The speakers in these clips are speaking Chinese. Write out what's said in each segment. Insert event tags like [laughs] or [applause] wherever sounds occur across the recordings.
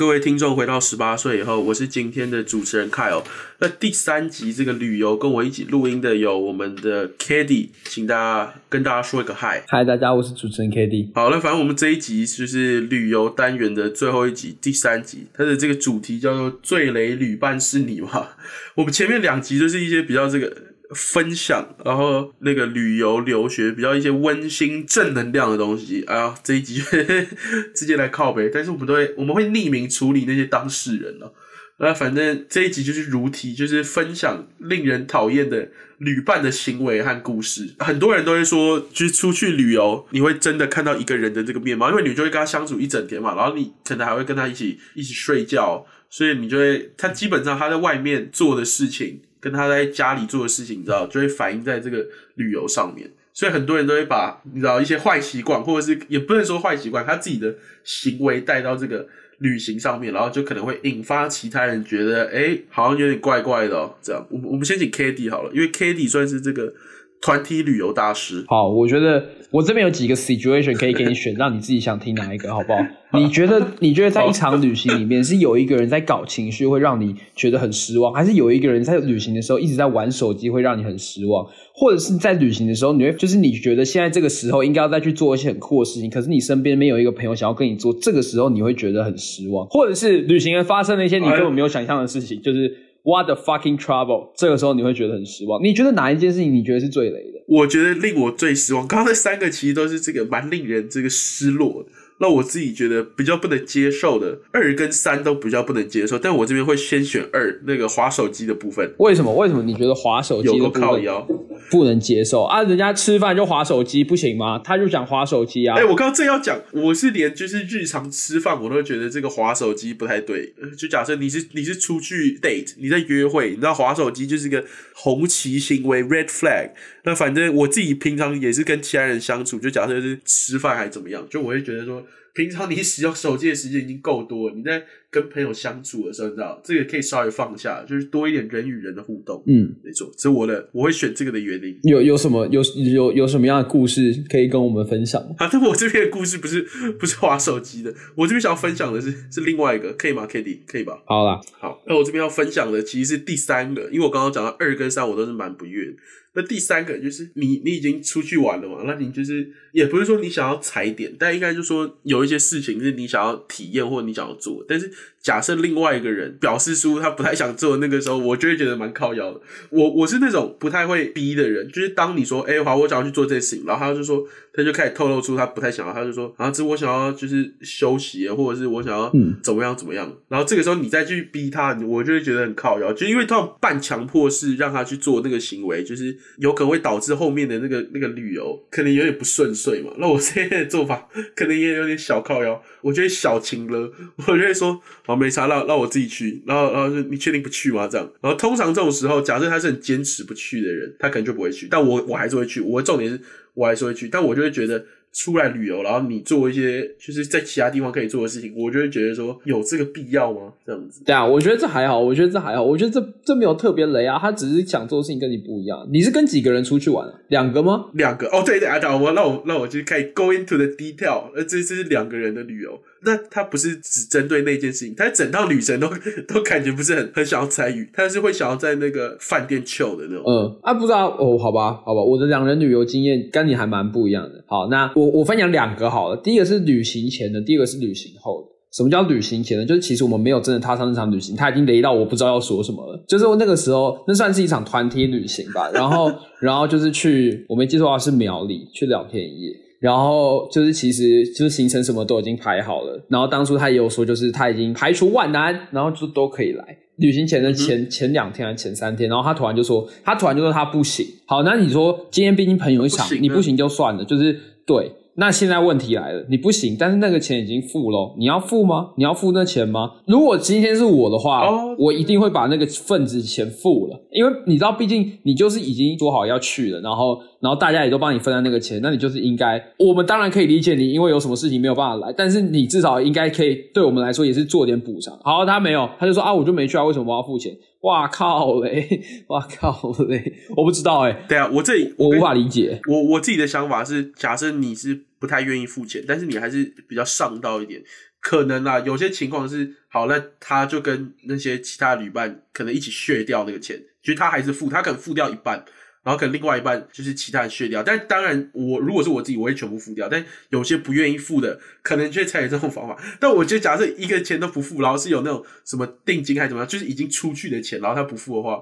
各位听众回到十八岁以后，我是今天的主持人 Kyle。那第三集这个旅游跟我一起录音的有我们的 k a d y 请大家跟大家说一个嗨。嗨，大家，我是主持人 k a d y 好了，反正我们这一集就是旅游单元的最后一集，第三集，它的这个主题叫做“最雷旅伴是你”嘛。我们前面两集就是一些比较这个。分享，然后那个旅游留学比较一些温馨正能量的东西。哎呀，这一集 [laughs] 直接来靠背，但是我们都会我们会匿名处理那些当事人了。那反正这一集就是如题，就是分享令人讨厌的旅伴的行为和故事。很多人都会说，就是出去旅游，你会真的看到一个人的这个面貌，因为你就会跟他相处一整天嘛，然后你可能还会跟他一起一起睡觉，所以你就会他基本上他在外面做的事情。跟他在家里做的事情，你知道，就会反映在这个旅游上面。所以很多人都会把你知道一些坏习惯，或者是也不能说坏习惯，他自己的行为带到这个旅行上面，然后就可能会引发其他人觉得，哎，好像有点怪怪的哦。这样，我们我们先请 k d 好了，因为 k d 算是这个团体旅游大师。好，我觉得我这边有几个 situation 可以给你选，[laughs] 让你自己想听哪一个，好不好？你觉得你觉得在一场旅行里面是有一个人在搞情绪会让你觉得很失望，还是有一个人在旅行的时候一直在玩手机会让你很失望？或者是在旅行的时候，你会就是你觉得现在这个时候应该要再去做一些很酷的事情，可是你身边没有一个朋友想要跟你做，这个时候你会觉得很失望，或者是旅行发生了一些你根本没有想象的事情，就是 what the fucking trouble，这个时候你会觉得很失望。你觉得哪一件事情你觉得是最雷的？我觉得令我最失望，刚刚那三个其实都是这个蛮令人这个失落的。那我自己觉得比较不能接受的二跟三都比较不能接受，但我这边会先选二那个滑手机的部分。为什么？为什么你觉得滑手机的部分不能接受啊？人家吃饭就滑手机不行吗？他就讲滑手机啊。哎，我刚刚正要讲，我是连就是日常吃饭我都觉得这个滑手机不太对。就假设你是你是出去 date，你在约会，你知道滑手机就是个红旗行为 red flag。那反正我自己平常也是跟其他人相处，就假设是吃饭还是怎么样，就我会觉得说。平常你使用手机的时间已经够多，你在跟朋友相处的时候，你知道这个可以稍微放下，就是多一点人与人的互动。嗯，没错，这是我的，我会选这个的原因。有有什么有有有什么样的故事可以跟我们分享？[laughs] 啊，但我这边的故事不是不是滑手机的，我这边想要分享的是是另外一个，可以吗 k d 可以吧？好啦，好，那我这边要分享的其实是第三个，因为我刚刚讲到二跟三，我都是蛮不悦。那第三个就是你，你已经出去玩了嘛？那你就是也不是说你想要踩点，但应该就说有一些事情是你想要体验或者你想要做。但是假设另外一个人表示出他不太想做，那个时候我就会觉得蛮靠腰的。我我是那种不太会逼的人，就是当你说哎好，我想要去做这件事情，然后他就说他就开始透露出他不太想要，他就说啊，这我想要就是休息，或者是我想要怎么样怎么样。然后这个时候你再去逼他，我就会觉得很靠腰，就因为他半强迫式让他去做那个行为，就是。有可能会导致后面的那个那个旅游可能有点不顺遂嘛？那我现在的做法可能也有点小靠腰，我觉得小情了，我就会说好没差，让让我自己去，然后然后说你确定不去吗？这样，然后通常这种时候，假设他是很坚持不去的人，他可能就不会去，但我我还是会去，我重点是我还是会去，但我就会觉得。出来旅游，然后你做一些就是在其他地方可以做的事情，我就会觉得说有这个必要吗？这样子。对啊，我觉得这还好，我觉得这还好，我觉得这这没有特别雷啊，他只是想做的事情跟你不一样。你是跟几个人出去玩？两个吗？两个哦，对对啊，我那我那我就可以 go into the detail，呃，这这是两个人的旅游。那他不是只针对那件事情，他整趟旅程都 [laughs] 都感觉不是很很想要参与，他是会想要在那个饭店 chill 的那种。嗯啊，不知道哦，好吧，好吧，我的两人旅游经验跟你还蛮不一样的。好，那我我分享两个好了，第一个是旅行前的，第二个是旅行后的。什么叫旅行前的？就是其实我们没有真的踏上那场旅行，他已经雷到我不知道要说什么了。就是那个时候，那算是一场团体旅行吧。然后，[laughs] 然后就是去，我没记错的话是苗栗去两天一夜。然后就是其实就是行程什么都已经排好了，然后当初他也有说，就是他已经排除万难，然后就都可以来。旅行前的前前两天还是前三天，然后他突然就说，他突然就说他不行。好，那你说今天毕竟朋友一场，你不行就算了，就是对。那现在问题来了，你不行，但是那个钱已经付了，你要付吗？你要付那钱吗？如果今天是我的话，我一定会把那个份子钱付了，因为你知道，毕竟你就是已经说好要去了，然后然后大家也都帮你分了那个钱，那你就是应该，我们当然可以理解你，因为有什么事情没有办法来，但是你至少应该可以对我们来说也是做点补偿。好，他没有，他就说啊，我就没去啊，为什么我要付钱？哇靠嘞！哇靠嘞！我不知道哎。对啊，我这里我无法理解。我我自己的想法是，假设你是不太愿意付钱，但是你还是比较上道一点，可能啊，有些情况是好，那他就跟那些其他旅伴可能一起削掉那个钱，其实他还是付，他可能付掉一半，然后可能另外一半就是其他人削掉。但当然，我如果是我自己，我会全部付掉。但有些不愿意付的，可能就会采取这种方法。但我觉得，假设一个钱都不付，然后是有那种什么定金还是怎么样，就是已经出去的钱，然后他不付的话。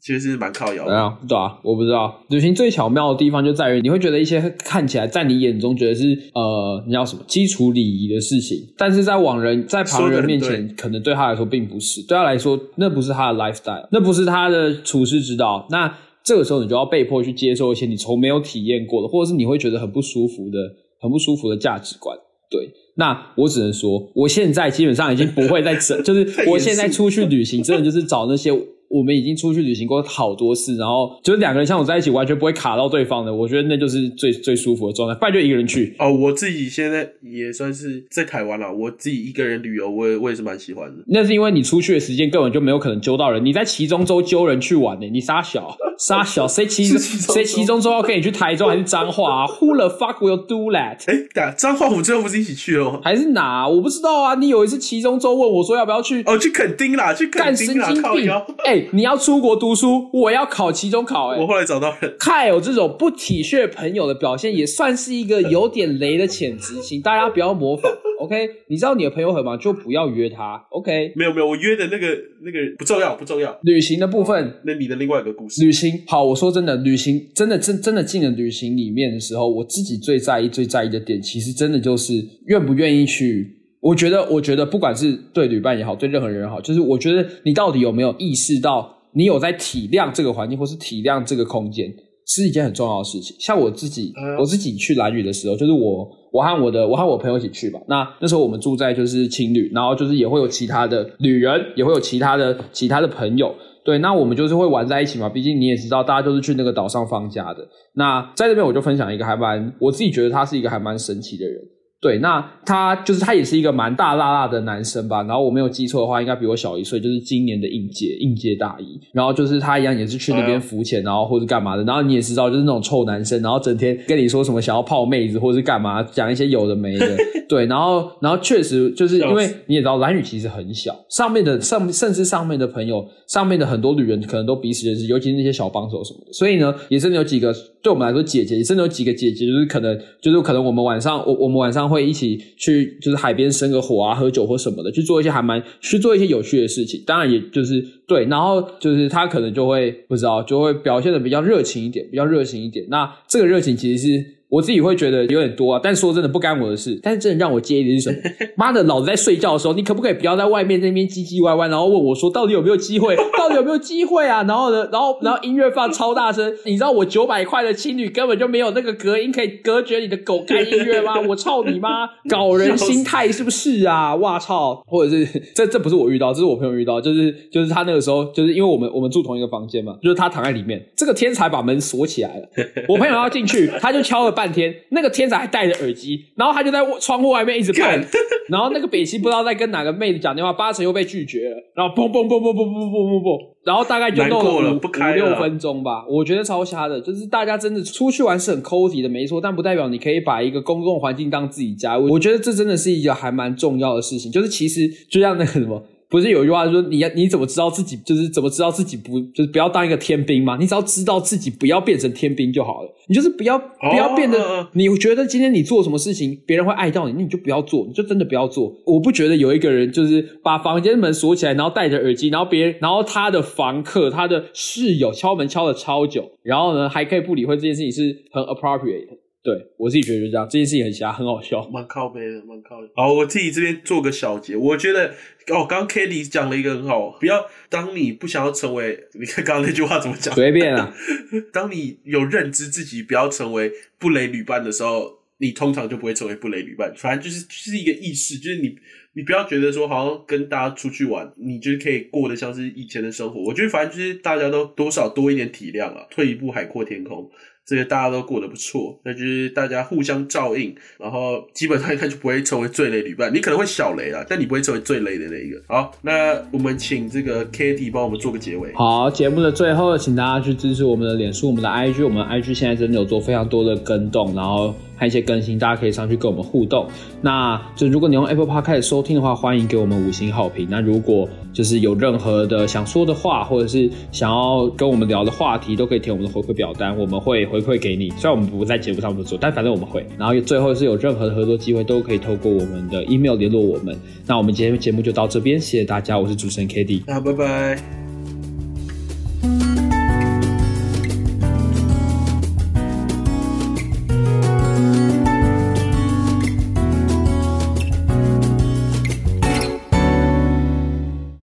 其实是蛮靠摇的，啊，对啊，我不知道旅行最巧妙的地方就在于，你会觉得一些看起来在你眼中觉得是呃，你要什么基础礼仪的事情，但是在往人在旁人面前，可能对他来说并不是，对他来说那不是他的 lifestyle，那不是他的处事之道。那这个时候你就要被迫去接受一些你从没有体验过的，或者是你会觉得很不舒服的、很不舒服的价值观。对，那我只能说，我现在基本上已经不会再整，[laughs] 就是我现在出去旅行，真的就是找那些。我们已经出去旅行过好多次，然后就是两个人相处在一起，完全不会卡到对方的。我觉得那就是最最舒服的状态。不然就一个人去哦。我自己现在也算是在台湾了，我自己一个人旅游，我也我也是蛮喜欢的。那是因为你出去的时间根本就没有可能揪到人。你在其中州揪人去玩呢？你傻小傻小，[laughs] 谁其谁其中州要跟你去台中还是彰化？Who the fuck will do that？哎，彰化我们最后不是一起去了吗？还是哪？我不知道啊。你有一次其中州问我说要不要去？哦，去垦丁啦，去垦丁啦，靠腰。[laughs] 哎。你要出国读书，我要考期中考。哎，我后来找到人，看有这种不体恤朋友的表现，也算是一个有点雷的潜质，请 [laughs] 大家不要模仿。OK，你知道你的朋友很忙，就不要约他。OK，没有没有，我约的那个那个不重要，不重要。旅行的部分，那你的另外一个故事。旅行好，我说真的，旅行真的真真的进了旅行里面的时候，我自己最在意最在意的点，其实真的就是愿不愿意去。我觉得，我觉得不管是对旅伴也好，对任何人也好，就是我觉得你到底有没有意识到，你有在体谅这个环境，或是体谅这个空间，是一件很重要的事情。像我自己，我自己去蓝屿的时候，就是我，我和我的，我和我朋友一起去吧。那那时候我们住在就是青旅，然后就是也会有其他的旅人，也会有其他的其他的朋友。对，那我们就是会玩在一起嘛。毕竟你也知道，大家都是去那个岛上放假的。那在这边我就分享一个还蛮，我自己觉得他是一个还蛮神奇的人。对，那他就是他也是一个蛮大辣辣的男生吧。然后我没有记错的话，应该比我小一岁，就是今年的应届应届大一。然后就是他一样也是去那边浮潜，然后或者干嘛的。然后你也知道，就是那种臭男生，然后整天跟你说什么想要泡妹子或者是干嘛，讲一些有的没的。[laughs] 对，然后然后确实就是因为你也知道，蓝宇其实很小，上面的上甚至上面的朋友，上面的很多旅人可能都彼此认识，尤其是那些小帮手什么的。所以呢，也真的有几个对我们来说姐姐，也真的有几个姐姐，就是可能就是可能我们晚上我我们晚上。会一起去，就是海边生个火啊，喝酒或什么的，去做一些还蛮去做一些有趣的事情。当然，也就是对，然后就是他可能就会不知道，就会表现的比较热情一点，比较热情一点。那这个热情其实是。我自己会觉得有点多啊，但说真的不干我的事。但是真的让我介意的是什么？[laughs] 妈的，老子在睡觉的时候，你可不可以不要在外面那边唧唧歪歪，然后问我说到底有没有机会？到底有没有机会啊？然后呢，然后然后音乐放超大声，你知道我九百块的青旅根本就没有那个隔音可以隔绝你的狗干音乐吗？我操你妈，[laughs] 搞人心态是不是啊？哇操！或者是这这不是我遇到，这是我朋友遇到，就是就是他那个时候就是因为我们我们住同一个房间嘛，就是他躺在里面，这个天才把门锁起来了，[laughs] 我朋友要进去，他就敲了半。天，那个天才还戴着耳机，然后他就在窗户外面一直看，[laughs] 然后那个北西不知道在跟哪个妹子讲电话，八成又被拒绝了，然后嘣嘣嘣嘣嘣嘣嘣嘣嘣，然后大概就弄了五五六分钟吧，我觉得超瞎的，就是大家真的出去玩是很 cozy 的，没错，但不代表你可以把一个公共环境当自己家，我觉得这真的是一个还蛮重要的事情，就是其实就像那个什么。不是有一句话说，你要你怎么知道自己就是怎么知道自己不就是不要当一个天兵吗？你只要知道自己不要变成天兵就好了。你就是不要不要变得，你觉得今天你做什么事情别人会爱到你，那你就不要做，你就真的不要做。我不觉得有一个人就是把房间门锁起来，然后戴着耳机，然后别人然后他的房客他的室友敲门敲了超久，然后呢还可以不理会这件事情是很 appropriate。对我自己觉得就这样，这件事情很瞎，很好笑，蛮靠背的，蛮靠。好，我自己这边做个小结，我觉得哦，刚刚 Kitty 讲了一个很好，不要当你不想要成为，你看刚刚那句话怎么讲？随便啊。[laughs] 当你有认知自己不要成为不雷旅伴的时候，你通常就不会成为不雷旅伴。反正就是就是一个意识，就是你你不要觉得说好像跟大家出去玩，你就是可以过得像是以前的生活。我觉得反正就是大家都多少多一点体谅啊，退一步海阔天空。这个大家都过得不错，那就是大家互相照应，然后基本上一看就不会成为最雷旅伴。你可能会小雷啦，但你不会成为最累的那一个。好，那我们请这个 Kitty 帮我们做个结尾。好，节目的最后，请大家去支持我们的脸书、我们的 IG。我们 IG 现在真的有做非常多的跟动，然后。还有一些更新，大家可以上去跟我们互动。那就如果你用 Apple Podcast 收听的话，欢迎给我们五星好评。那如果就是有任何的想说的话，或者是想要跟我们聊的话题，都可以填我们的回馈表单，我们会回馈给你。虽然我们不在节目上面做，但反正我们会。然后最后是有任何的合作机会，都可以透过我们的 email 联络我们。那我们今天节目就到这边，谢谢大家，我是主持人 k d t 那拜拜。